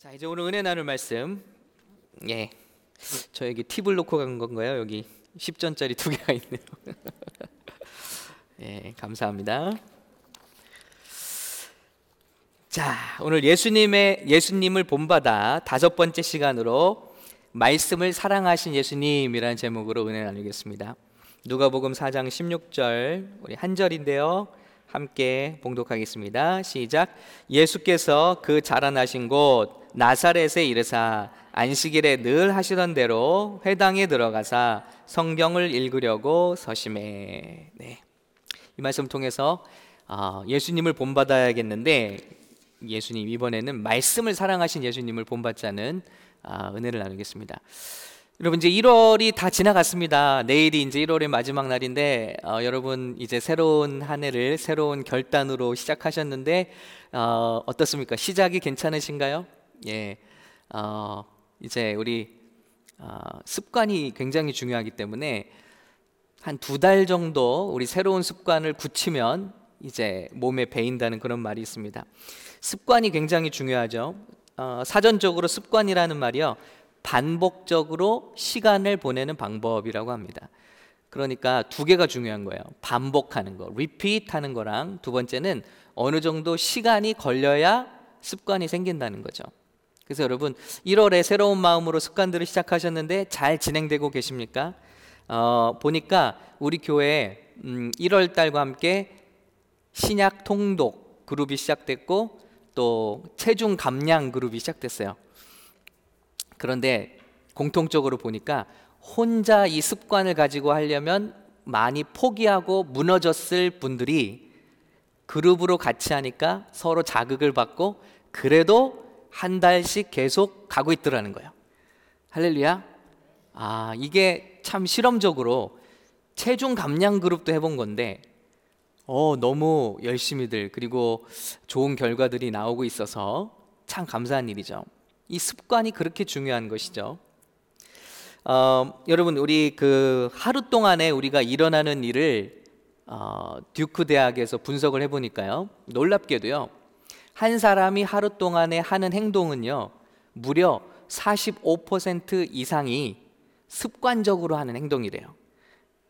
자 이제 오늘 은혜 나눌 말씀 예. 저 여기 팁을 놓고 간 건가요? 여기 10전짜리 두 개가 있네요. 예, 감사합니다. 자, 오늘 예수님의 예수님을 본받아 다섯 번째 시간으로 말씀을 사랑하신 예수님이라는 제목으로 은혜 나누겠습니다. 누가복음 4장 16절 우리 한 절인데요. 함께 봉독하겠습니다. 시작. 예수께서 그 자라나신 곳 나사렛에 이르사 안식일에 늘 하시던 대로 회당에 들어가사 성경을 읽으려고 서심해. 네. 이 말씀 통해서 어, 예수님을 본받아야겠는데 예수님 이번에는 말씀을 사랑하신 예수님을 본받자는 아, 은혜를 나누겠습니다. 여러분 이제 1월이 다 지나갔습니다. 내일이 이제 1월의 마지막 날인데 어, 여러분 이제 새로운 한 해를 새로운 결단으로 시작하셨는데 어, 어떻습니까? 시작이 괜찮으신가요? 예, 어, 이제 우리 어, 습관이 굉장히 중요하기 때문에 한 두 달 정도 우리 새로운 습관을 굳히면 이제 몸에 배인다는 그런 말이 있습니다. 습관이 굉장히 중요하죠. 어, 사전적으로 습관이라는 말이요. 반복적으로 시간을 보내는 방법이라고 합니다. 그러니까 두 개가 중요한 거예요. 반복하는 거, repeat 하는 거랑 두 번째는 어느 정도 시간이 걸려야 습관이 생긴다는 거죠. 그래서 여러분 1월에 새로운 마음으로 습관들을 시작하셨는데 잘 진행되고 계십니까? 어, 보니까 우리 교회 음, 1월 달과 함께 신약 통독 그룹이 시작됐고 또 체중 감량 그룹이 시작됐어요. 그런데 공통적으로 보니까 혼자 이 습관을 가지고 하려면 많이 포기하고 무너졌을 분들이 그룹으로 같이 하니까 서로 자극을 받고 그래도 한 달씩 계속 가고 있더라는 거예요. 할렐루야. 아, 이게 참 실험적으로 체중 감량 그룹도 해본 건데, 어, 너무 열심히들, 그리고 좋은 결과들이 나오고 있어서 참 감사한 일이죠. 이 습관이 그렇게 중요한 것이죠. 어, 여러분, 우리 그 하루 동안에 우리가 일어나는 일을 어, 듀크 대학에서 분석을 해보니까요. 놀랍게도요. 한 사람이 하루 동안에 하는 행동은요, 무려 45% 이상이 습관적으로 하는 행동이래요.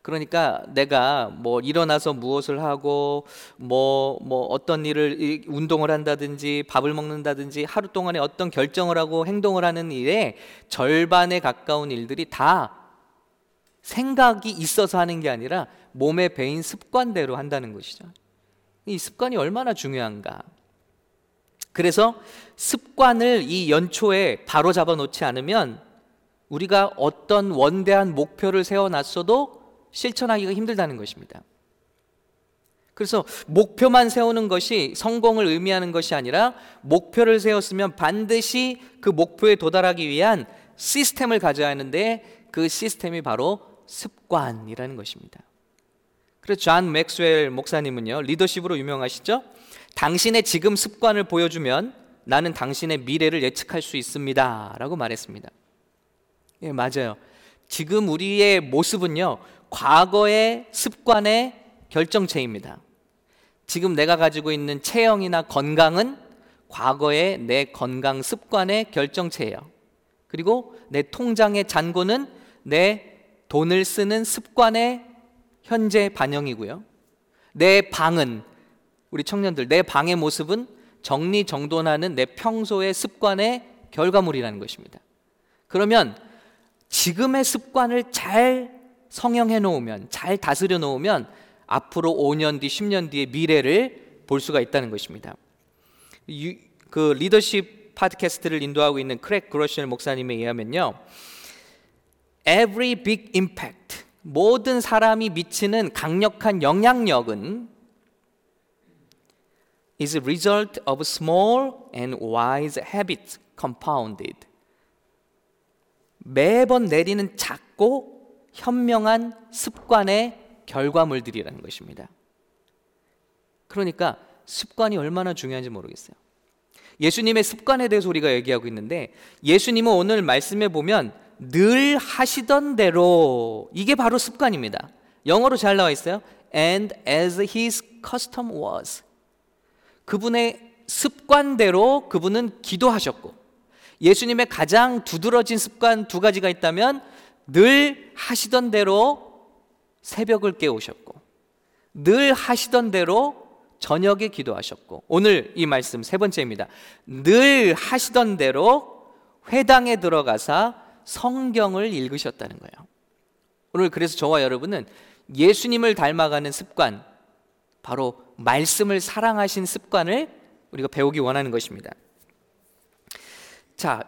그러니까 내가 뭐 일어나서 무엇을 하고 뭐뭐 뭐 어떤 일을 운동을 한다든지 밥을 먹는다든지 하루 동안에 어떤 결정을 하고 행동을 하는 일에 절반에 가까운 일들이 다 생각이 있어서 하는 게 아니라 몸에 배인 습관대로 한다는 것이죠. 이 습관이 얼마나 중요한가. 그래서 습관을 이 연초에 바로 잡아 놓지 않으면 우리가 어떤 원대한 목표를 세워 놨어도 실천하기가 힘들다는 것입니다. 그래서 목표만 세우는 것이 성공을 의미하는 것이 아니라 목표를 세웠으면 반드시 그 목표에 도달하기 위한 시스템을 가져야 하는데 그 시스템이 바로 습관이라는 것입니다. 그래서 존 맥스웰 목사님은요 리더십으로 유명하시죠? 당신의 지금 습관을 보여주면 나는 당신의 미래를 예측할 수 있습니다. 라고 말했습니다. 예, 맞아요. 지금 우리의 모습은요, 과거의 습관의 결정체입니다. 지금 내가 가지고 있는 체형이나 건강은 과거의 내 건강 습관의 결정체예요. 그리고 내 통장의 잔고는 내 돈을 쓰는 습관의 현재 반영이고요. 내 방은 우리 청년들 내 방의 모습은 정리정돈하는 내 평소의 습관의 결과물이라는 것입니다. 그러면 지금의 습관을 잘 성형해 놓으면 잘 다스려 놓으면 앞으로 5년 뒤, 10년 뒤의 미래를 볼 수가 있다는 것입니다. 그 리더십 팟캐스트를 인도하고 있는 크레이그 그로쉘 목사님에 의하면요. Every big impact 모든 사람이 미치는 강력한 영향력은 is a result of small and wise habits compounded. 매번 내리는 작고 현명한 습관의 결과물들이라는 것입니다. 그러니까 습관이 얼마나 중요한지 모르겠어요. 예수님의 습관에 대해서 우리가 얘기하고 있는데 예수님은 오늘 말씀에 보면 늘 하시던 대로 이게 바로 습관입니다. 영어로 잘 나와 있어요. And as his custom was. 그분의 습관대로 그분은 기도하셨고 예수님의 가장 두드러진 습관 두 가지가 있다면 늘 하시던 대로 새벽을 깨우셨고 늘 하시던 대로 저녁에 기도하셨고 오늘 이 말씀 세 번째입니다. 늘 하시던 대로 회당에 들어가사 성경을 읽으셨다는 거예요. 오늘 그래서 저와 여러분은 예수님을 닮아가는 습관 바로 말씀을 사랑하신 습관을 우리가 배우기 원하는 것입니다. 자,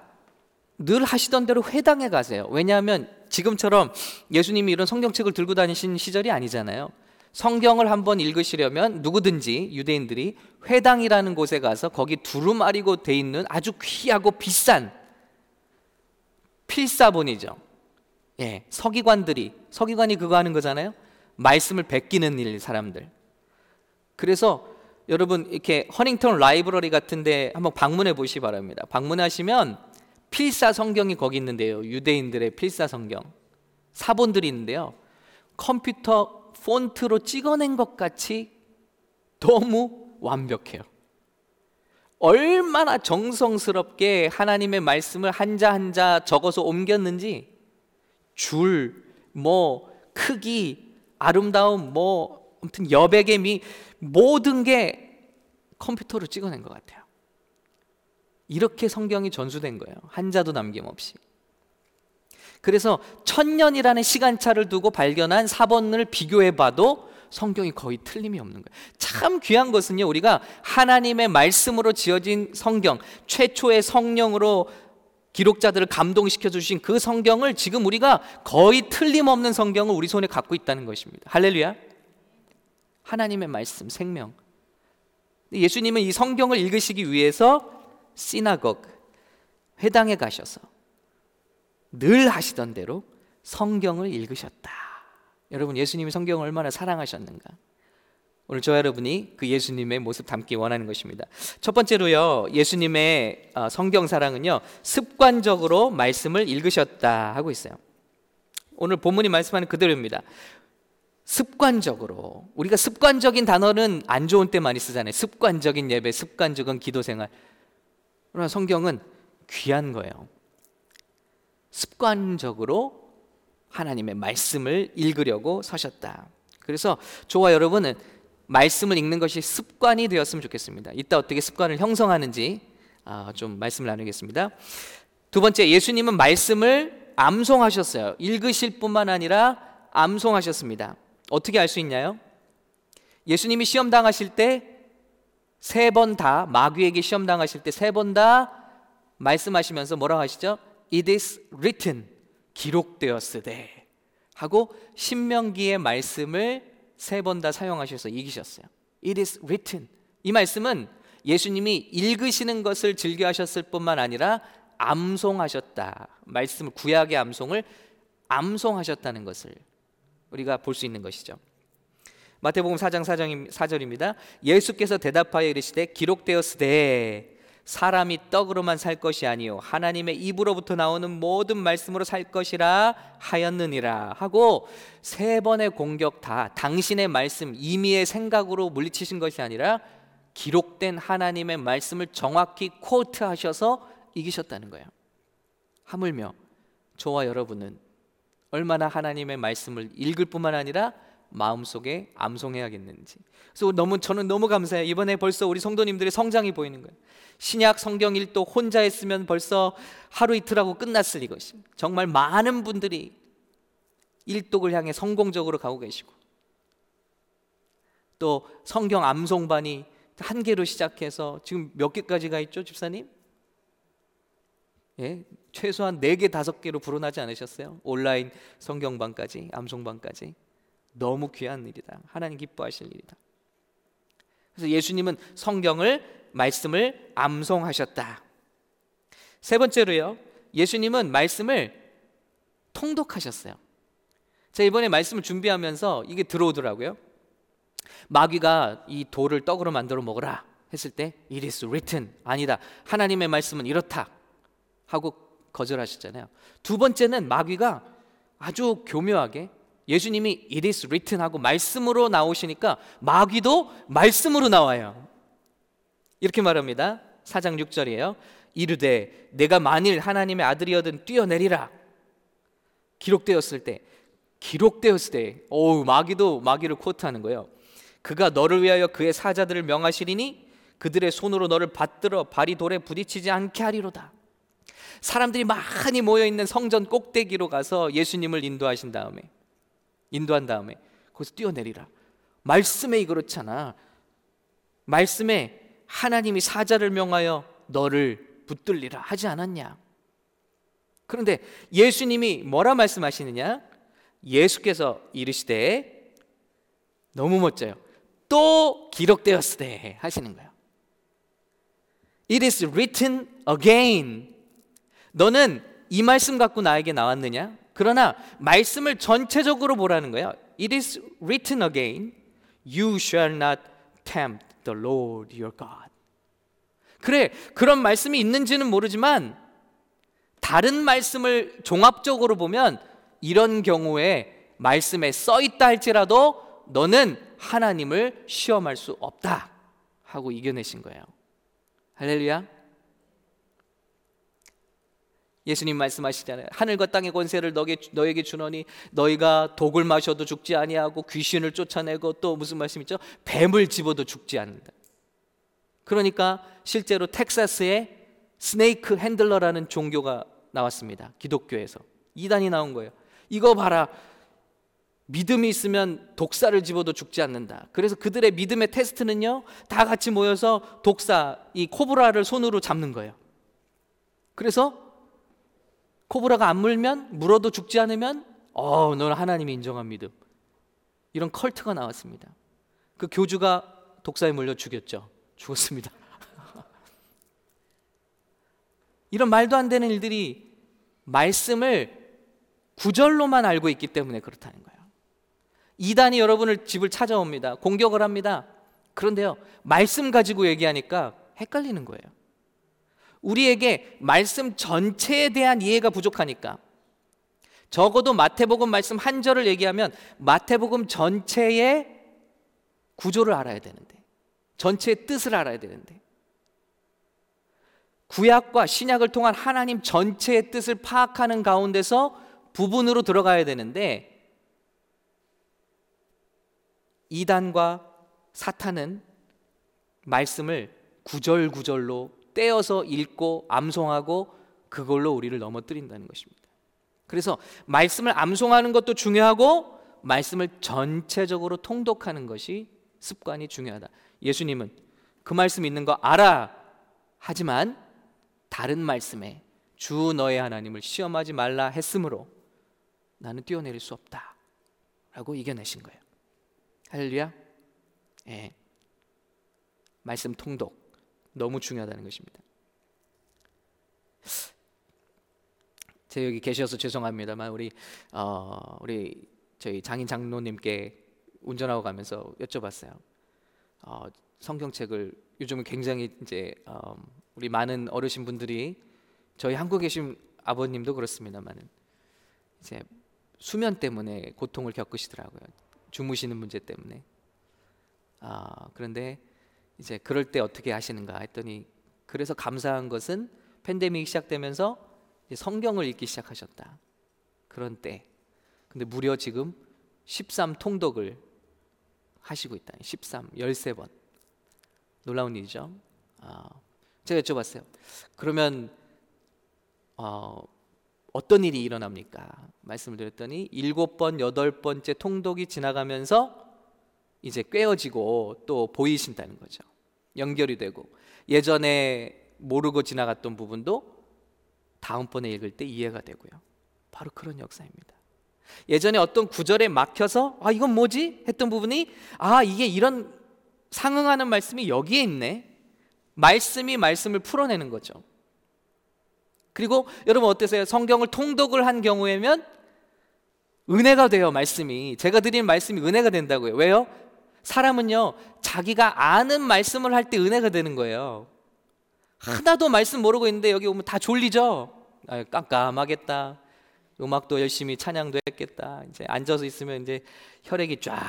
늘 하시던 대로 회당에 가세요. 왜냐하면 지금처럼 예수님이 이런 성경책을 들고 다니신 시절이 아니잖아요. 성경을 한번 읽으시려면 누구든지 유대인들이 회당이라는 곳에 가서 거기 두루마리고 돼 있는 아주 귀하고 비싼 필사본이죠. 예, 서기관들이 서기관이 그거 하는 거잖아요. 말씀을 베끼는 일 사람들. 그래서 여러분 이렇게 허닝턴 라이브러리 같은데 한번 방문해 보시 기 바랍니다. 방문하시면 필사 성경이 거기 있는데요. 유대인들의 필사 성경 사본들이 있는데요. 컴퓨터 폰트로 찍어낸 것 같이 너무 완벽해요. 얼마나 정성스럽게 하나님의 말씀을 한자 한자 적어서 옮겼는지 줄, 뭐 크기, 아름다움, 뭐 아무튼 여백의 미 모든 게 컴퓨터로 찍어낸 것 같아요. 이렇게 성경이 전수된 거예요. 한자도 남김없이. 그래서 천년이라는 시간차를 두고 발견한 사본을 비교해 봐도 성경이 거의 틀림이 없는 거예요. 참 귀한 것은요, 우리가 하나님의 말씀으로 지어진 성경, 최초의 성령으로 기록자들을 감동시켜 주신 그 성경을 지금 우리가 거의 틀림없는 성경을 우리 손에 갖고 있다는 것입니다. 할렐루야. 하나님의 말씀, 생명. 예수님은 이 성경을 읽으시기 위해서 시나곡 회당에 가셔서 늘 하시던 대로 성경을 읽으셨다. 여러분 예수님이 성경을 얼마나 사랑하셨는가? 오늘 저 여러분이 그 예수님의 모습 담기 원하는 것입니다. 첫 번째로요, 예수님의 어, 성경 사랑은요, 습관적으로 말씀을 읽으셨다 하고 있어요. 오늘 본문이 말씀하는 그대로입니다. 습관적으로 우리가 습관적인 단어는 안 좋은 때 많이 쓰잖아요. 습관적인 예배, 습관적인 기도 생활. 그러나 성경은 귀한 거예요. 습관적으로 하나님의 말씀을 읽으려고 서셨다. 그래서 저와 여러분은 말씀을 읽는 것이 습관이 되었으면 좋겠습니다. 이따 어떻게 습관을 형성하는지 아, 좀 말씀을 나누겠습니다. 두 번째, 예수님은 말씀을 암송하셨어요. 읽으실 뿐만 아니라 암송하셨습니다. 어떻게 알 수 있냐요? 예수님이 시험 당하실 때 세 번 다 마귀에게 시험 당하실 때 세 번 다 말씀하시면서 뭐라고 하시죠? It is written 기록되었으되 하고 신명기의 말씀을 세 번 다 사용하셔서 이기셨어요. It is written 이 말씀은 예수님이 읽으시는 것을 즐겨 하셨을 뿐만 아니라 암송하셨다. 말씀을 구약의 암송을 암송하셨다는 것을 우리가 볼 수 있는 것이죠. 마태복음 4장 4절입니다. 예수께서 대답하여 이르시되 기록되었으되 사람이 떡으로만 살 것이 아니요 하나님의 입으로부터 나오는 모든 말씀으로 살 것이라 하였느니라 하고 세 번의 공격 다 당신의 말씀 임의의 생각으로 물리치신 것이 아니라 기록된 하나님의 말씀을 정확히 코트하셔서 이기셨다는 거예요. 하물며 저와 여러분은 얼마나 하나님의 말씀을 읽을 뿐만 아니라 마음속에 암송해야겠는지. 그래서 너무 저는 너무 감사해요. 이번에 벌써 우리 성도님들의 성장이 보이는 거예요. 신약 성경 일도 혼자 했으면 벌써 하루 이틀하고 끝났을 이것이. 정말 많은 분들이 일독을 향해 성공적으로 가고 계시고 또 성경 암송반이 한 개로 시작해서 지금 몇 개까지가 있죠, 집사님? 예, 최소한 4개, 5개로 불어나지 않으셨어요? 온라인 성경방까지, 암송방까지. 너무 귀한 일이다. 하나님 기뻐하실 일이다. 그래서 예수님은 성경을 말씀을 암송하셨다. 세 번째로요. 예수님은 말씀을 통독하셨어요. 제가 이번에 말씀을 준비하면서 이게 들어오더라고요. 마귀가 이 돌을 떡으로 만들어 먹으라 했을 때 it is written 아니다. 하나님의 말씀은 이렇다. 하고 거절하셨잖아요. 두 번째는 마귀가 아주 교묘하게 예수님이 it is written 하고 말씀으로 나오시니까 마귀도 말씀으로 나와요. 이렇게 말합니다. 4장 6절이에요. 이르되 내가 만일 하나님의 아들이어든 뛰어내리라 기록되었을 때 기록되었을 때 어우 마귀도 마귀를 코트하는 거예요. 그가 너를 위하여 그의 사자들을 명하시리니 그들의 손으로 너를 받들어 발이 돌에 부딪히지 않게 하리로다. 사람들이 많이 모여 있는 성전 꼭대기로 가서 예수님을 인도하신 다음에 인도한 다음에 거기서 뛰어내리라. 말씀에 그렇잖아. 말씀에 하나님이 사자를 명하여 너를 붙들리라 하지 않았냐? 그런데 예수님이 뭐라 말씀하시느냐? 예수께서 이르시되 너무 멋져요. 또 기록되었으되 하시는 거예요. It is written again. 너는 이 말씀 갖고 나에게 나왔느냐? 그러나 말씀을 전체적으로 보라는 거예요. It is written again. You shall not tempt the Lord your God. 그래, 그런 말씀이 있는지는 모르지만 다른 말씀을 종합적으로 보면 이런 경우에 말씀에 써 있다 할지라도 너는 하나님을 시험할 수 없다 하고 이겨내신 거예요. 할렐루야. 예수님 말씀하시잖아요. 하늘과 땅의 권세를 너에게 주노니 너희가 독을 마셔도 죽지 아니하고 귀신을 쫓아내고 또 무슨 말씀이죠? 뱀을 집어도 죽지 않는다. 그러니까 실제로 텍사스에 snake handler라는 종교가 나왔습니다. 기독교에서 이단이 나온 거예요. 이거 봐라. 믿음이 있으면 독사를 집어도 죽지 않는다. 그래서 그들의 믿음의 테스트는요, 다 같이 모여서 독사, 이 코브라를 손으로 잡는 거예요. 그래서 코브라가 안 물면 물어도 죽지 않으면 어, 너는 하나님이 인정한 믿음. 이런 cult가 나왔습니다. 그 교주가 독사에 물려 죽였죠. 죽었습니다. 이런 말도 안 되는 일들이 말씀을 구절로만 알고 있기 때문에 그렇다는 거예요. 이단이 여러분을 집을 찾아옵니다. 공격을 합니다. 그런데요, 말씀 가지고 얘기하니까 헷갈리는 거예요. 우리에게 말씀 전체에 대한 이해가 부족하니까. 적어도 마태복음 말씀 한 절을 얘기하면 마태복음 전체의 구조를 알아야 되는데 전체의 뜻을 알아야 되는데. 구약과 신약을 통한 하나님 전체의 뜻을 파악하는 가운데서 부분으로 들어가야 되는데 이단과 사탄은 말씀을 구절구절로 떼어서 읽고 암송하고 그걸로 우리를 넘어뜨린다는 것입니다. 그래서 말씀을 암송하는 것도 중요하고 말씀을 전체적으로 통독하는 것이 습관이 중요하다. 예수님은 그 말씀 있는 거 알아. 하지만 다른 말씀에 주 너의 하나님을 시험하지 말라 했으므로 나는 뛰어내릴 수 없다. 라고 이겨내신 거예요. 할렐루야. 예. 말씀 통독. 너무 중요하다는 것입니다. 제 여기 계셔서 죄송합니다만 우리 어, 우리 저희 장인 장로님께 운전하고 가면서 여쭤봤어요. 어, 성경책을 요즘은 굉장히 이제 어, 우리 많은 어르신 분들이 저희 한국에 계신 아버님도 그렇습니다만은 이제 수면 때문에 고통을 겪으시더라고요. 주무시는 문제 때문에. 아 그런데 이제 그럴 때 어떻게 하시는가 했더니 그래서 감사한 것은 팬데믹이 시작되면서 성경을 읽기 시작하셨다. 그런 때. 근데 무려 지금 13 통독을 하시고 있다. 13, 13번. 놀라운 일이죠. 아, 제가 여쭤봤어요. 그러면 어, 어떤 일이 일어납니까? 말씀을 드렸더니 일곱 번, 여덟 번째 통독이 지나가면서 이제 꿰어지고 또 보이신다는 거죠. 연결이 되고 예전에 모르고 지나갔던 부분도 다음번에 읽을 때 이해가 되고요. 바로 그런 역사입니다. 예전에 어떤 구절에 막혀서 아 이건 뭐지 했던 부분이 아 이게 이런 상응하는 말씀이 여기에 있네. 말씀이 말씀을 풀어내는 거죠. 그리고 여러분 어떠세요? 성경을 통독을 한 경우에면 은혜가 돼요, 말씀이. 제가 드린 말씀이 은혜가 된다고요. 왜요? 사람은요, 자기가 아는 말씀을 할 때 은혜가 되는 거예요. 하나도 말씀 모르고 있는데 여기 오면 다 졸리죠? 아, 깜깜하겠다. 음악도 열심히 찬양도 했겠다. 이제 앉아서 있으면 이제 혈액이 쫙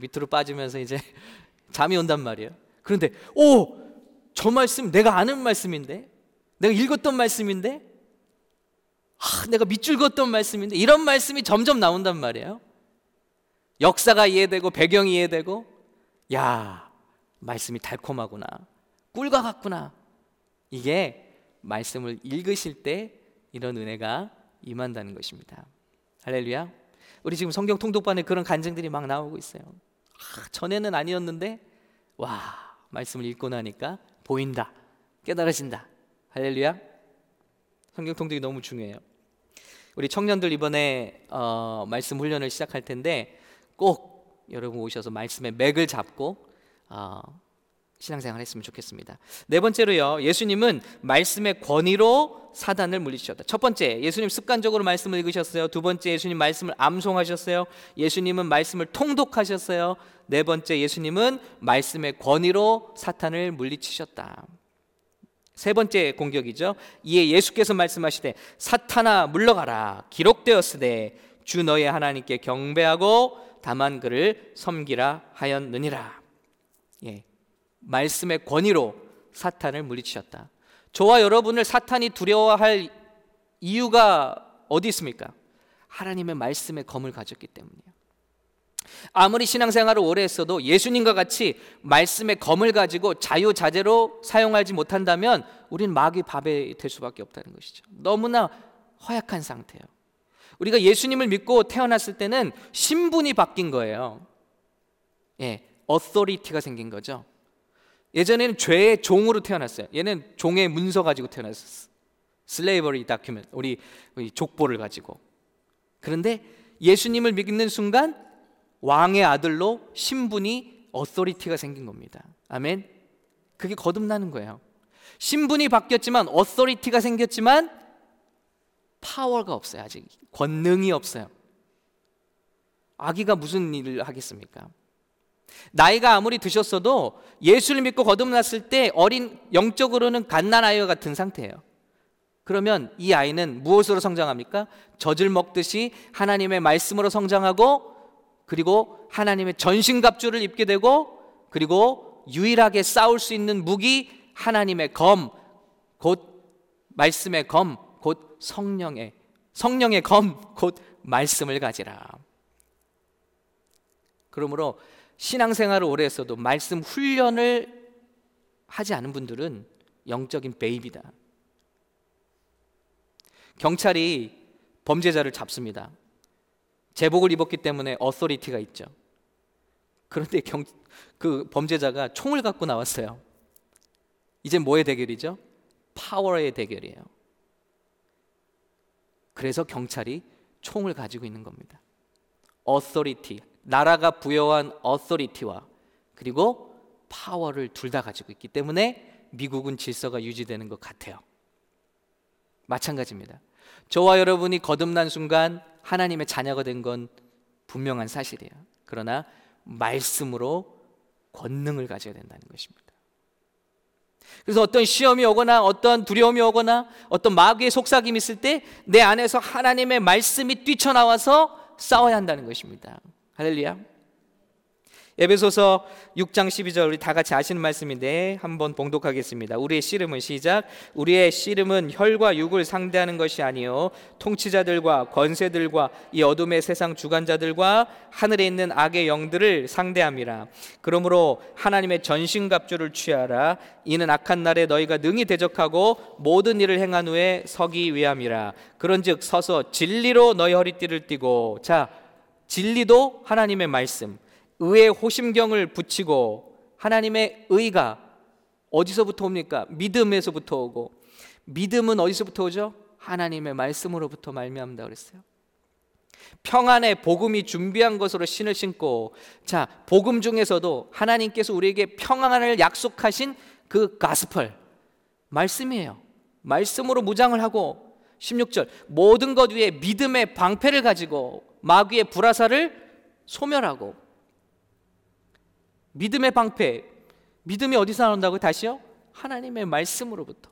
밑으로 빠지면서 이제 잠이 온단 말이에요. 그런데, 오! 저 말씀 내가 아는 말씀인데? 내가 읽었던 말씀인데 아, 내가 밑줄 걷던 말씀인데 이런 말씀이 점점 나온단 말이에요. 역사가 이해되고 배경이 이해되고 야 말씀이 달콤하구나 꿀과 같구나 이게 말씀을 읽으실 때 이런 은혜가 임한다는 것입니다. 할렐루야. 우리 지금 성경 통독반에 그런 간증들이 막 나오고 있어요. 아, 전에는 아니었는데 와 말씀을 읽고 나니까 보인다 깨달아진다 할렐루야. 성경 통독이 너무 중요해요. 우리 청년들 이번에 어, 말씀 훈련을 시작할 텐데 꼭 여러분 오셔서 말씀의 맥을 잡고 어, 신앙생활 했으면 좋겠습니다. 네 번째로요. 예수님은 말씀의 권위로 사단을 물리치셨다. 첫 번째, 예수님 습관적으로 말씀을 읽으셨어요. 두 번째, 예수님 말씀을 암송하셨어요. 예수님은 말씀을 통독하셨어요. 네 번째, 예수님은 말씀의 권위로 사탄을 물리치셨다. 세 번째 공격이죠. 이에 예수께서 말씀하시되 사탄아 물러가라 기록되었으되 주 너의 하나님께 경배하고 다만 그를 섬기라 하였느니라. 예. 말씀의 권위로 사탄을 물리치셨다. 저와 여러분을 사탄이 두려워할 이유가 어디 있습니까? 하나님의 말씀의 검을 가졌기 때문이에요. 아무리 신앙생활을 오래 했어도 예수님과 같이 말씀의 검을 가지고 자유자재로 사용하지 못한다면 우린 마귀 밥이 될 수밖에 없다는 것이죠. 너무나 허약한 상태예요. 우리가 예수님을 믿고 태어났을 때는 신분이 바뀐 거예요. 예, 어소리티가 생긴 거죠. 예전에는 죄의 종으로 태어났어요. 얘는 종의 문서 가지고 태어났었어. slavery document 우리 족보를 가지고. 그런데 예수님을 믿는 순간 왕의 아들로 신분이 authority가 생긴 겁니다. 아멘. 그게 거듭나는 거예요. 신분이 바뀌었지만 authority가 생겼지만 파워가 없어요. 아직 권능이 없어요. 아기가 무슨 일을 하겠습니까? 나이가 아무리 드셨어도 예수를 믿고 거듭났을 때 어린 영적으로는 갓난아이와 같은 상태예요. 그러면 이 아이는 무엇으로 성장합니까? 젖을 먹듯이 하나님의 말씀으로 성장하고 그리고 하나님의 전신갑주를 입게 되고 그리고 유일하게 싸울 수 있는 무기 하나님의 검, 곧 말씀의 검, 곧 성령의 성령의 검, 곧 말씀을 가지라. 그러므로 신앙생활을 오래 했어도 말씀 훈련을 하지 않은 분들은 영적인 baby다. 경찰이 범죄자를 잡습니다. 제복을 입었기 때문에 authority가 있죠. 그런데 경, 그 범죄자가 총을 갖고 나왔어요. 이제 뭐의 대결이죠? 파워의 대결이에요. 그래서 경찰이 총을 가지고 있는 겁니다. authority, 나라가 부여한 authority와 그리고 파워를 둘 다 가지고 있기 때문에 미국은 질서가 유지되는 것 같아요. 마찬가지입니다. 저와 여러분이 거듭난 순간 하나님의 자녀가 된 건 분명한 사실이에요. 그러나 말씀으로 권능을 가져야 된다는 것입니다. 그래서 어떤 시험이 오거나 어떤 두려움이 오거나 어떤 마귀의 속삭임이 있을 때 내 안에서 하나님의 말씀이 뛰쳐나와서 싸워야 한다는 것입니다. 할렐루야. 에베소서 6장 12절 우리 다 같이 아시는 말씀인데 한번 봉독하겠습니다. 우리의 씨름은 시작. 우리의 씨름은 혈과 육을 상대하는 것이 아니요 통치자들과 권세들과 이 어둠의 세상 주관자들과 하늘에 있는 악의 영들을 상대함이라. 그러므로 하나님의 전신 갑주를 취하라. 이는 악한 날에 너희가 능히 대적하고 모든 일을 행한 후에 서기 위함이라. 그런즉 서서 진리로 너희 허리띠를 띠고 자 진리도 하나님의 말씀 의의 호심경을 붙이고 하나님의 의가 어디서부터 옵니까? 믿음에서부터 오고 믿음은 어디서부터 오죠? 하나님의 말씀으로부터 말미암다 그랬어요. 평안의 복음이 준비한 것으로 신을 신고 자 복음 중에서도 하나님께서 우리에게 평안을 약속하신 그 가스펄 말씀이에요. 말씀으로 무장을 하고 16절 모든 것 위에 믿음의 방패를 가지고 마귀의 불화살을 소멸하고 믿음의 방패. 믿음이 어디서 나온다고 다시요? 하나님의 말씀으로부터.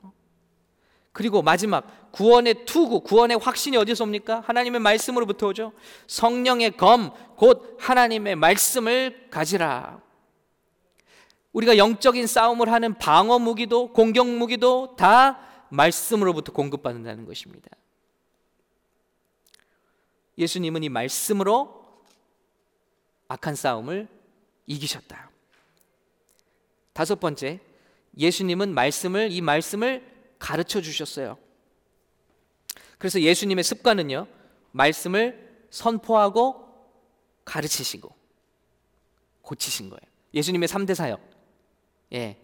그리고 마지막 구원의 투구, 구원의 확신이 어디서 옵니까? 하나님의 말씀으로부터 오죠. 성령의 검, 곧 하나님의 말씀을 가지라. 우리가 영적인 싸움을 하는 방어 무기도 공격 무기도 다 말씀으로부터 공급받는다는 것입니다. 예수님은 이 말씀으로 악한 싸움을 이기셨다. 다섯 번째, 예수님은 말씀을 이 말씀을 가르쳐 주셨어요. 그래서 예수님의 습관은요. 말씀을 선포하고 가르치시고 고치신 거예요. 예수님의 3대 사역. 예.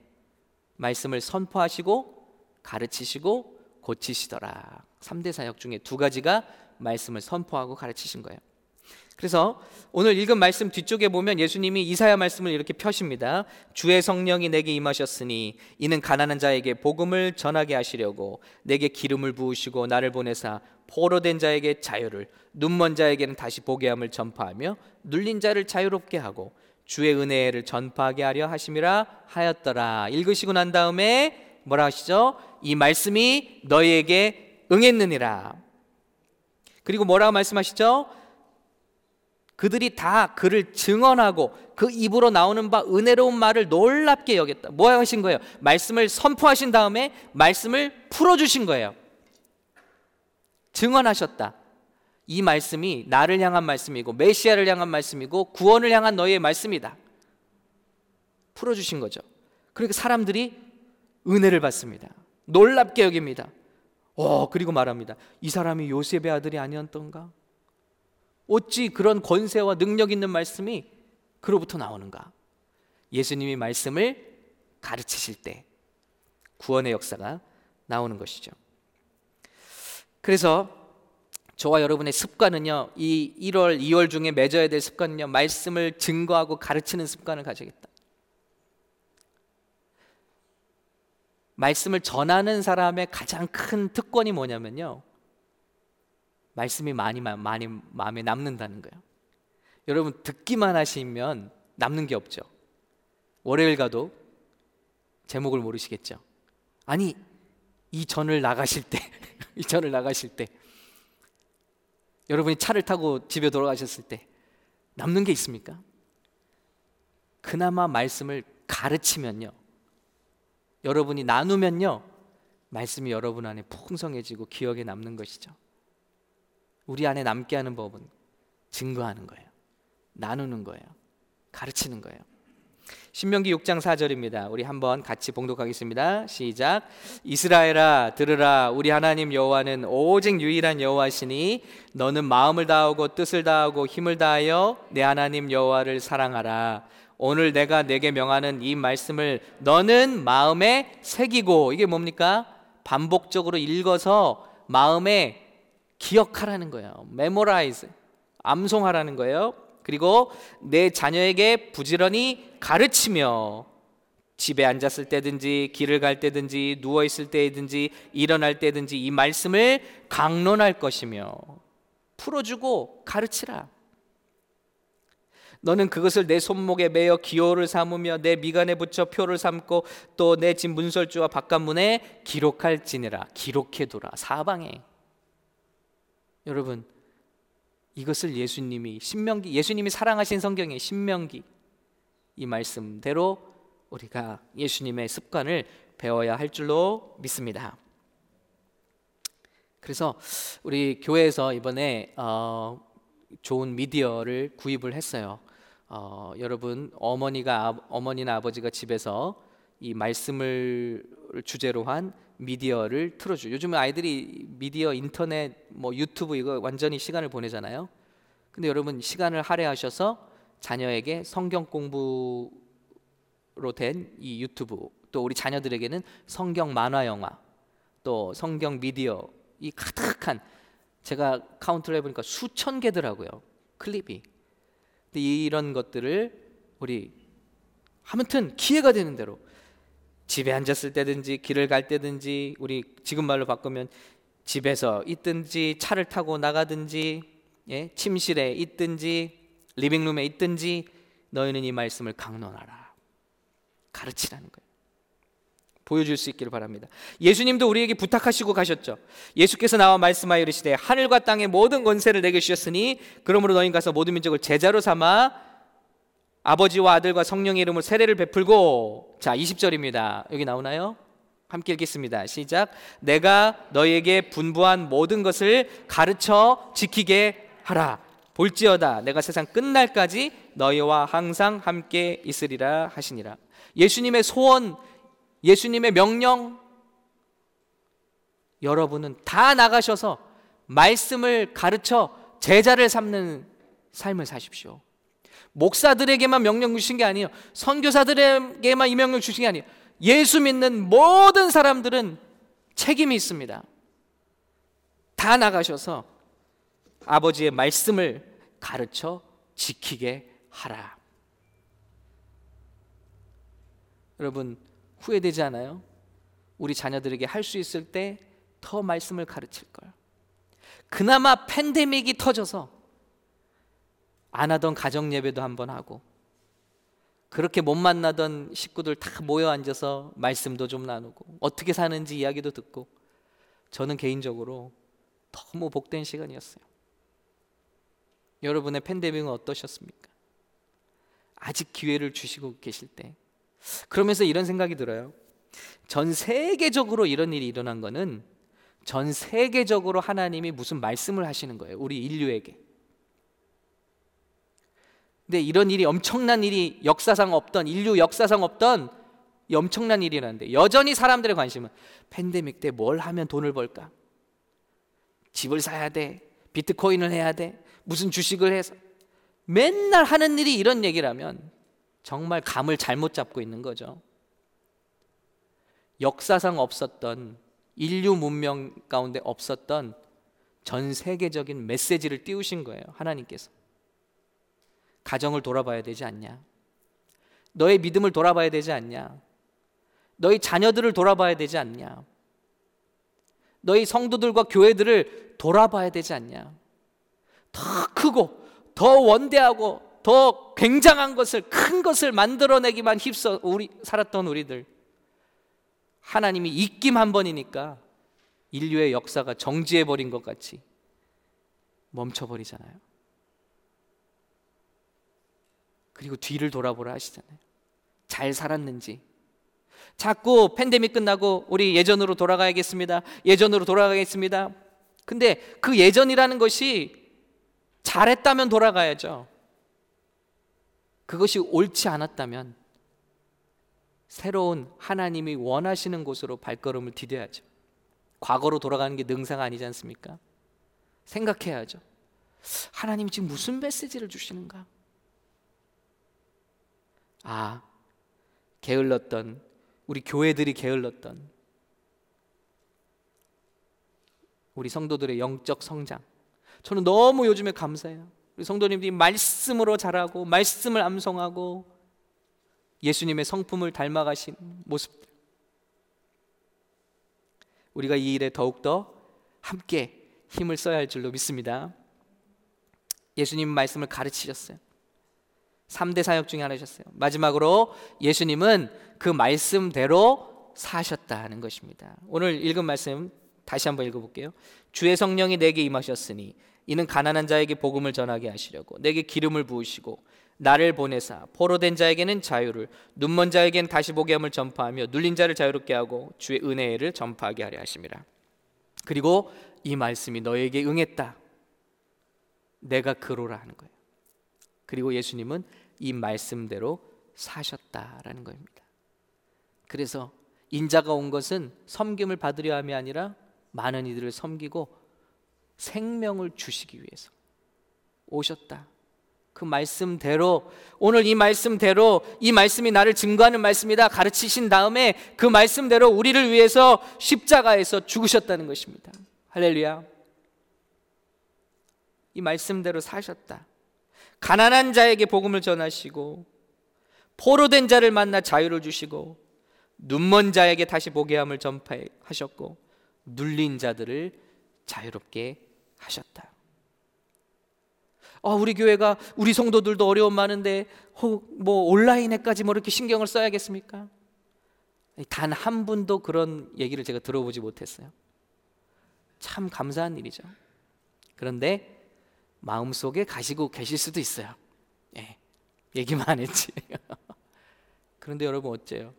말씀을 선포하시고 가르치시고 고치시더라. 3대 사역 중에 두 가지가 말씀을 선포하고 가르치신 거예요. 그래서 오늘 읽은 말씀 뒤쪽에 보면 예수님이 이사야 말씀을 이렇게 펴십니다. 주의 성령이 내게 임하셨으니 이는 가난한 자에게 복음을 전하게 하시려고 내게 기름을 부으시고 나를 보내사 포로된 자에게 자유를 눈먼 자에게는 다시 보게 함을 전파하며 눌린 자를 자유롭게 하고 주의 은혜를 전파하게 하려 하심이라 하였더라. 읽으시고 난 다음에 뭐라 하시죠? 이 말씀이 너희에게 응했느니라. 그리고 뭐라고 말씀하시죠? 그들이 다 그를 증언하고 그 입으로 나오는 바 은혜로운 말을 놀랍게 여겼다. 뭐 하신 거예요? 말씀을 선포하신 다음에 말씀을 풀어주신 거예요. 증언하셨다. 이 말씀이 나를 향한 말씀이고 메시아를 향한 말씀이고 구원을 향한 너희의 말씀이다. 풀어주신 거죠. 그러니까 사람들이 은혜를 받습니다. 놀랍게 여깁니다. 어, 그리고 말합니다. 이 사람이 요셉의 아들이 아니었던가? 어찌 그런 권세와 능력 있는 말씀이 그로부터 나오는가? 예수님이 말씀을 가르치실 때 구원의 역사가 나오는 것이죠. 그래서 저와 여러분의 습관은요, 이 1월, 2월 중에 맺어야 될 습관은요, 말씀을 증거하고 가르치는 습관을 가져야겠다. 말씀을 전하는 사람의 가장 큰 특권이 뭐냐면요, 말씀이 많이 많이 마음에 남는다는 거예요. 여러분 듣기만 하시면 남는 게 없죠. 월요일 가도 제목을 모르시겠죠. 아니 이 전을 나가실 때, 이 전을 나가실 때, 여러분이 차를 타고 집에 돌아가셨을 때 남는 게 있습니까? 그나마 말씀을 가르치면요, 여러분이 나누면요, 말씀이 여러분 안에 풍성해지고 기억에 남는 것이죠. 우리 안에 남게 하는 법은 증거하는 거예요. 나누는 거예요. 가르치는 거예요. 신명기 6장 4절입니다. 우리 한번 같이 봉독하겠습니다. 시작. 이스라엘아 들으라 우리 하나님 여호와는 오직 유일한 여호와시니 너는 마음을 다하고 뜻을 다하고 힘을 다하여 내 하나님 여호와를 사랑하라. 오늘 내가 내게 명하는 이 말씀을 너는 마음에 새기고 이게 뭡니까? 반복적으로 읽어서 마음에 기억하라는 거예요. memorize. 암송하라는 거예요. 그리고 내 자녀에게 부지런히 가르치며 집에 앉았을 때든지 길을 갈 때든지 누워 있을 때든지 일어날 때든지 이 말씀을 강론할 것이며 풀어주고 가르치라. 너는 그것을 내 손목에 매어 기호를 삼으며 내 미간에 붙여 표를 삼고 또 내 집 문설주와 바깥문에 기록할지니라 기록해두라 사방에 여러분 이것을 예수님이 신명기 예수님이 사랑하신 성경의 신명기 이 말씀대로 우리가 예수님의 습관을 배워야 할 줄로 믿습니다. 그래서 우리 교회에서 이번에 어, 좋은 미디어를 구입을 했어요. 어, 여러분 어머니가 어머니나 아버지가 집에서 이 말씀을 주제로 한 미디어를 틀어줘. 요즘 아이들이 미디어, 인터넷, 뭐 유튜브 이거 완전히 시간을 보내잖아요. 근데 여러분 시간을 할애하셔서 자녀에게 성경 공부로 된 이 유튜브 또 우리 자녀들에게는 성경 만화 영화 또 성경 미디어 이 가득한 제가 카운트를 해보니까 수천 개더라고요 클립이. 근데 이런 것들을 우리 아무튼 기회가 되는 대로 집에 앉았을 때든지 길을 갈 때든지 우리 지금 말로 바꾸면 집에서 있든지 차를 타고 나가든지 예? 침실에 있든지 리빙룸에 있든지 너희는 이 말씀을 강론하라 가르치라는 거예요. 보여줄 수 있기를 바랍니다. 예수님도 우리에게 부탁하시고 가셨죠. 예수께서 나와 말씀하여 이르시되 하늘과 땅의 모든 권세를 내게 주셨으니 그러므로 너희 가서 모든 민족을 제자로 삼아 아버지와 아들과 성령의 이름으로 세례를 베풀고 자 20절입니다. 여기 나오나요? 함께 읽겠습니다. 시작. 내가 너에게 분부한 모든 것을 가르쳐 지키게 하라. 볼지어다 내가 세상 끝날까지 너희와 항상 함께 있으리라 하시니라. 예수님의 소원, 예수님의 명령 여러분은 다 나가셔서 말씀을 가르쳐 제자를 삼는 삶을 사십시오. 목사들에게만 명령 주신 게 아니에요. 선교사들에게만 이 명령 주신 게 아니에요. 예수 믿는 모든 사람들은 책임이 있습니다. 다 나가셔서 아버지의 말씀을 가르쳐 지키게 하라. 여러분 후회되지 않아요? 우리 자녀들에게 할 수 있을 때 더 말씀을 가르칠 걸. 그나마 팬데믹이 터져서 안 하던 가정 예배도 한번 하고 그렇게 못 만나던 식구들 다 모여 앉아서 말씀도 좀 나누고 어떻게 사는지 이야기도 듣고 저는 개인적으로 너무 복된 시간이었어요. 여러분의 팬데믹은 어떠셨습니까? 아직 기회를 주시고 계실 때 그러면서 이런 생각이 들어요. 전 세계적으로 이런 일이 일어난 거는 전 세계적으로 하나님이 무슨 말씀을 하시는 거예요. 우리 인류에게. 근데 이런 일이 엄청난 일이 역사상 없던 인류 역사상 없던 이 엄청난 일이라는데 여전히 사람들의 관심은 팬데믹 때 뭘 하면 돈을 벌까? 집을 사야 돼. 비트코인을 해야 돼. 무슨 주식을 해서 맨날 하는 일이 이런 얘기라면 정말 감을 잘못 잡고 있는 거죠. 역사상 없었던 인류 문명 가운데 없었던 전 세계적인 메시지를 띄우신 거예요. 하나님께서. 가정을 돌아봐야 되지 않냐? 너의 믿음을 돌아봐야 되지 않냐? 너희 자녀들을 돌아봐야 되지 않냐? 너희 성도들과 교회들을 돌아봐야 되지 않냐? 더 크고 더 원대하고 더 굉장한 것을 큰 것을 만들어내기만 휩써 우리 살았던 우리들 하나님이 입김 한 번이니까 인류의 역사가 정지해 버린 것 같이 멈춰 버리잖아요. 그리고 뒤를 돌아보라 하시잖아요. 잘 살았는지. 자꾸 팬데믹 끝나고 우리 예전으로 돌아가야겠습니다. 예전으로 돌아가겠습니다. 근데 그 예전이라는 것이 잘했다면 돌아가야죠. 그것이 옳지 않았다면 새로운 하나님이 원하시는 곳으로 발걸음을 디뎌야죠. 과거로 돌아가는 게 능사가 아니지 않습니까? 생각해야죠. 하나님 지금 무슨 메시지를 주시는가? 아, 게을렀던 우리 교회들이 게을렀던 우리 성도들의 영적 성장. 저는 너무 요즘에 감사해요. 우리 성도님들이 말씀으로 자라고 말씀을 암송하고 예수님의 성품을 닮아가신 모습들. 우리가 이 일에 더욱더 함께 힘을 써야 할 줄로 믿습니다. 예수님 말씀을 가르치셨어요. 3대 사역 중에 하나셨어요. 마지막으로 예수님은 그 말씀대로 사셨다는 것입니다. 오늘 읽은 말씀 다시 한번 읽어볼게요. 주의 성령이 내게 임하셨으니 이는 가난한 자에게 복음을 전하게 하시려고 내게 기름을 부으시고 나를 보내사 포로된 자에게는 자유를 눈먼 자에게는 다시 보게 함을 전파하며 눌린 자를 자유롭게 하고 주의 은혜를 전파하게 하려 하심이라. 그리고 이 말씀이 너에게 응했다. 내가 그로라 하는 거예요. 그리고 예수님은 이 말씀대로 사셨다라는 겁니다. 그래서 인자가 온 것은 섬김을 받으려 함이 아니라 많은 이들을 섬기고 생명을 주시기 위해서 오셨다. 그 말씀대로 오늘 이 말씀대로 이 말씀이 나를 증거하는 말씀이다 가르치신 다음에 그 말씀대로 우리를 위해서 십자가에서 죽으셨다는 것입니다. 할렐루야. 이 말씀대로 사셨다. 가난한 자에게 복음을 전하시고 포로된 자를 만나 자유를 주시고 눈먼 자에게 다시 보게 함을 전파하셨고 눌린 자들을 자유롭게 하셨다. 어, 우리 교회가 우리 성도들도 어려움 많은데 뭐 온라인에까지 뭐 이렇게 신경을 써야겠습니까? 단 한 분도 그런 얘기를 제가 들어보지 못했어요. 참 감사한 일이죠. 그런데 마음속에 가시고 계실 수도 있어요. 예, 얘기만 안 했지. 그런데 여러분 어째요?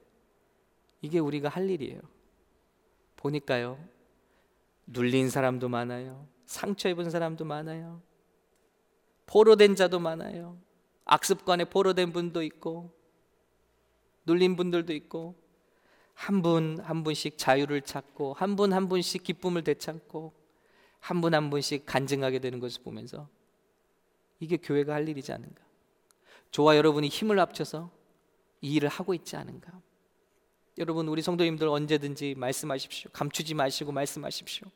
이게 우리가 할 일이에요. 보니까요. 눌린 사람도 많아요. 상처 입은 사람도 많아요. 포로된 자도 많아요. 악습관에 포로된 분도 있고 눌린 분들도 있고 한 분한 분씩 자유를 찾고 한 분한 분씩 기쁨을 되찾고 한분한 분씩 간증하게 되는 것을 보면서 이게 교회가 할 일이지 않은가? 저와 여러분이 힘을 합쳐서 이 일을 하고 있지 않은가? 여러분 우리 성도님들 언제든지 말씀하십시오. 감추지 마시고 말씀하십시오.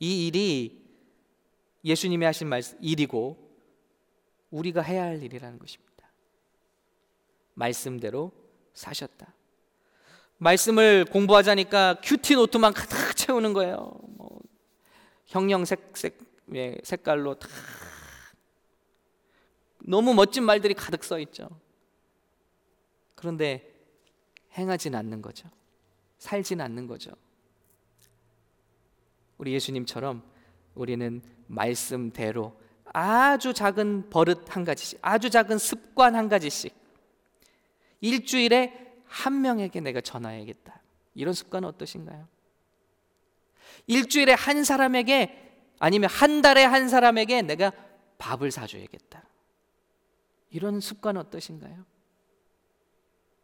이 일이 예수님이 하신 말씀 일이고 우리가 해야 할 일이라는 것입니다. 말씀대로 사셨다. 말씀을 공부하자니까 큐티 노트만 가득 채우는 거예요. 뭐 형형색 색 예, 색깔로 다 너무 멋진 말들이 가득 써 있죠. 그런데 행하진 않는 거죠. 살진 않는 거죠. 우리 예수님처럼 우리는 말씀대로 아주 작은 버릇 한 가지씩, 아주 작은 습관 한 가지씩 일주일에 한 명에게 내가 전화해야겠다. 이런 습관은 어떠신가요? 일주일에 한 사람에게 아니면 한 달에 한 사람에게 내가 밥을 사줘야겠다. 이런 습관 어떠신가요?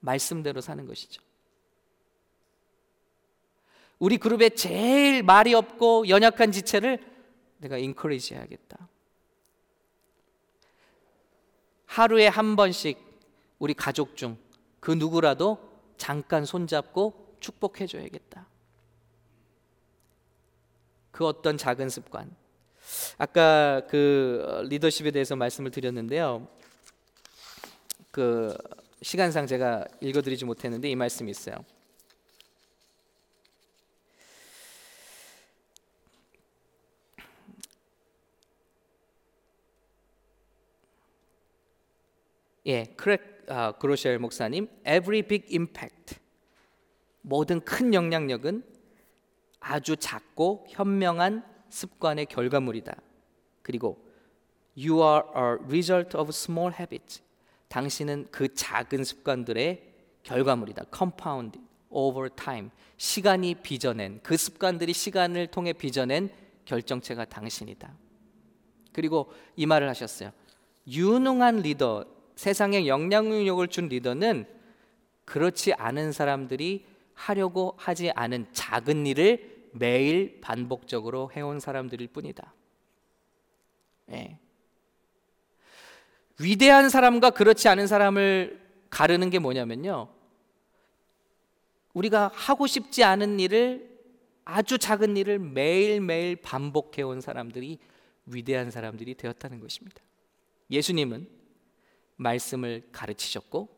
말씀대로 사는 것이죠. 우리 그룹에 제일 말이 없고 연약한 지체를 내가 인커리지 해야겠다. 하루에 한 번씩 우리 가족 중 그 누구라도 잠깐 손잡고 축복해 줘야겠다. 그 어떤 작은 습관. 아까 그 리더십에 대해서 말씀을 드렸는데요. 그 시간상 제가 읽어 드리지 못했는데 이 말씀이 있어요. 예, Craig 아, Groeschel 목사님, every big impact 모든 큰 영향력은 아주 작고 현명한 습관의 결과물이다. 그리고 you are a result of small habits. 당신은 그 작은 습관들의 결과물이다. compound over time. 시간이 빚어낸 그 습관들이 시간을 통해 빚어낸 결정체가 당신이다. 그리고 이 말을 하셨어요. 유능한 리더, 세상에 영향력을 준 리더는 그렇지 않은 사람들이 하려고 하지 않은 작은 일을 매일 반복적으로 해온 사람들일 뿐이다. 예. 위대한 사람과 그렇지 않은 사람을 가르는 게 뭐냐면요. 우리가 하고 싶지 않은 일을 아주 작은 일을 매일매일 반복해 온 사람들이 위대한 사람들이 되었다는 것입니다. 예수님은 말씀을 가르치셨고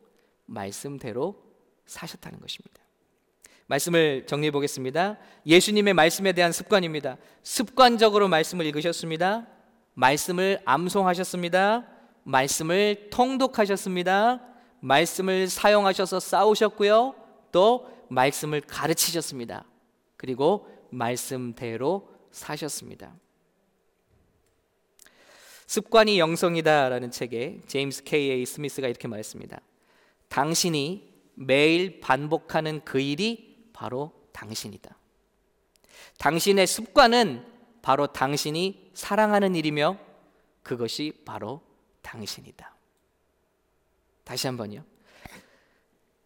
말씀대로 사셨다는 것입니다. 말씀을 정리해 보겠습니다. 예수님의 말씀에 대한 습관입니다. 습관적으로 말씀을 읽으셨습니다. 말씀을 암송하셨습니다. 말씀을 통독하셨습니다. 말씀을 사용하셔서 싸우셨고요. 또 말씀을 가르치셨습니다. 그리고 말씀대로 사셨습니다. 습관이 영성이다라는 책에 제임스 K.A. 스미스가 이렇게 말했습니다. 당신이 매일 반복하는 그 일이 바로 당신이다. 당신의 습관은 바로 당신이 사랑하는 일이며 그것이 바로 당신이다. 다시 한번요.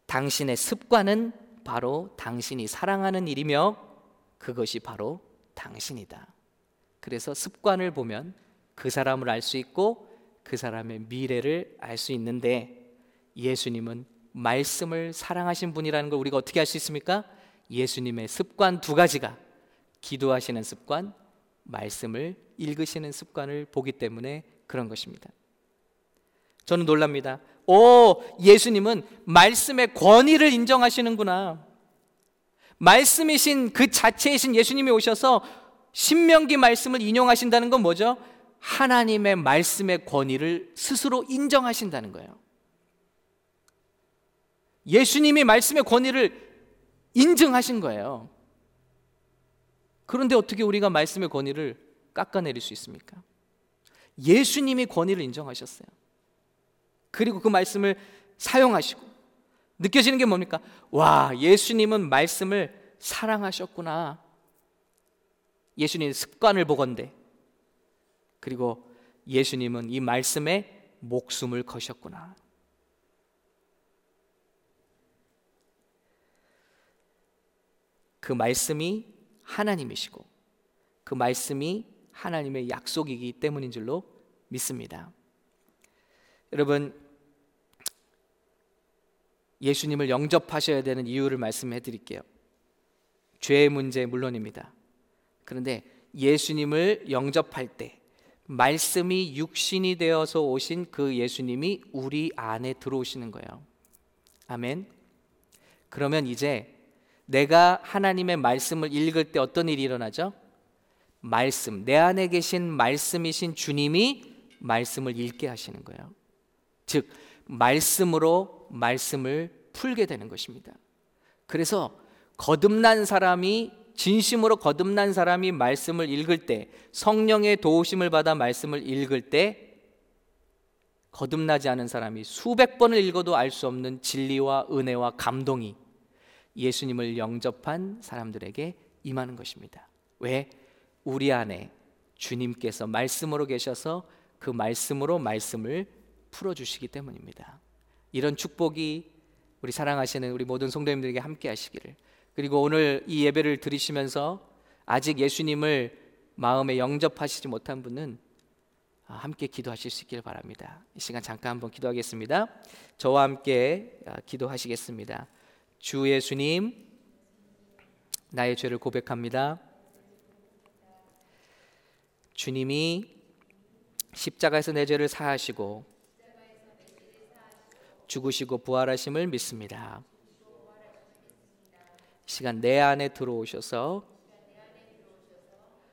당신의 습관은 바로 당신이 사랑하는 일이며 그것이 바로 당신이다. 그래서 습관을 보면 그 사람을 알 수 있고 그 사람의 미래를 알 수 있는데 예수님은 말씀을 사랑하신 분이라는 걸 우리가 어떻게 알 수 있습니까? 예수님의 습관 두 가지가 기도하시는 습관, 말씀을 읽으시는 습관을 보기 때문에 그런 것입니다. 저는 놀랍니다. 오, 예수님은 말씀의 권위를 인정하시는구나. 말씀이신 그 자체이신 예수님이 오셔서 신명기 말씀을 인용하신다는 건 뭐죠? 하나님의 말씀의 권위를 스스로 인정하신다는 거예요. 예수님이 말씀의 권위를 인증하신 거예요. 그런데 어떻게 우리가 말씀의 권위를 깎아내릴 수 있습니까? 예수님이 권위를 인정하셨어요. 그리고 그 말씀을 사용하시고 느껴지는 게 뭡니까? 와, 예수님은 말씀을 사랑하셨구나. 예수님 습관을 보건대. 그리고 예수님은 이 말씀에 목숨을 거셨구나. 그 말씀이 하나님이시고 그 말씀이 하나님의 약속이기 때문인 줄로 믿습니다. 여러분 예수님을 영접하셔야 되는 이유를 말씀해 드릴게요. 죄의 문제 물론입니다. 그런데 예수님을 영접할 때 말씀이 육신이 되어서 오신 그 예수님이 우리 안에 들어오시는 거예요. 아멘. 그러면 이제 내가 하나님의 말씀을 읽을 때 어떤 일이 일어나죠? 말씀, 내 안에 계신 말씀이신 주님이 말씀을 읽게 하시는 거예요. 즉, 말씀으로 말씀을 풀게 되는 것입니다. 그래서 거듭난 사람이 진심으로 거듭난 사람이 말씀을 읽을 때 성령의 도우심을 받아 말씀을 읽을 때 거듭나지 않은 사람이 수백 번을 읽어도 알 수 없는 진리와 은혜와 감동이 예수님을 영접한 사람들에게 임하는 것입니다. 왜? 우리 안에 주님께서 말씀으로 계셔서 그 말씀으로 말씀을 풀어 주시기 때문입니다. 이런 축복이 우리 사랑하시는 우리 모든 성도님들에게 함께 하시기를. 그리고 오늘 이 예배를 드리시면서 아직 예수님을 마음에 영접하시지 못한 분은 아, 함께 기도하실 수 있기를 바랍니다. 이 시간 잠깐 한번 기도하겠습니다. 저와 함께 아, 기도하시겠습니다. 주 예수님, 나의 죄를 고백합니다. 주님이 십자가에서 내 죄를 사하시고 죽으시고 부활하심을 믿습니다. 시간 내 안에 들어오셔서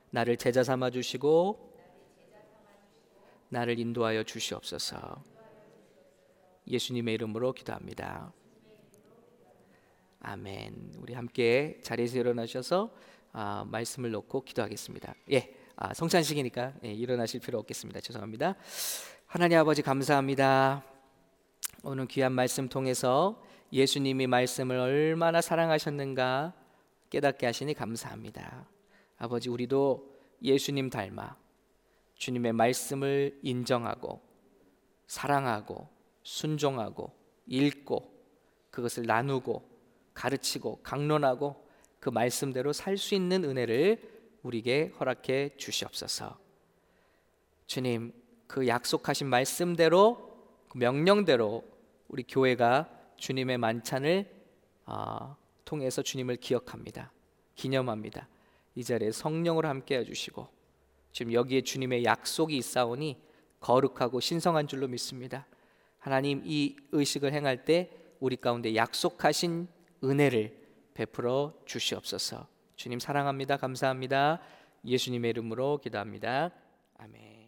나를 제자 삼아 주시고 나를 인도하여 주시옵소서. 예수님의 이름으로 기도합니다. 아멘. 우리 함께 자리에서 일어나셔서 아, 말씀을 놓고 기도하겠습니다. 예, 아, 성찬식이니까 예, 일어나실 필요 없겠습니다. 죄송합니다. 하나님 아버지 감사합니다. 오늘 귀한 말씀 통해서 예수님이 말씀을 얼마나 사랑하셨는가 깨닫게 하시니 감사합니다. 아버지 우리도 예수님 닮아 주님의 말씀을 인정하고 사랑하고 순종하고 읽고 그것을 나누고 가르치고 강론하고 그 말씀대로 살 수 있는 은혜를 우리에게 허락해 주시옵소서. 주님, 그 약속하신 말씀대로 그 명령대로 우리 교회가 주님의 만찬을 어, 통해서 주님을 기억합니다. 기념합니다. 이 자리에 성령으로 함께 해주시고 지금 여기에 주님의 약속이 있사오니 거룩하고 신성한 줄로 믿습니다. 하나님 이 의식을 행할 때 우리 가운데 약속하신 은혜를 베풀어 주시옵소서. 주님 사랑합니다. 감사합니다. 예수님의 이름으로 기도합니다. 아멘.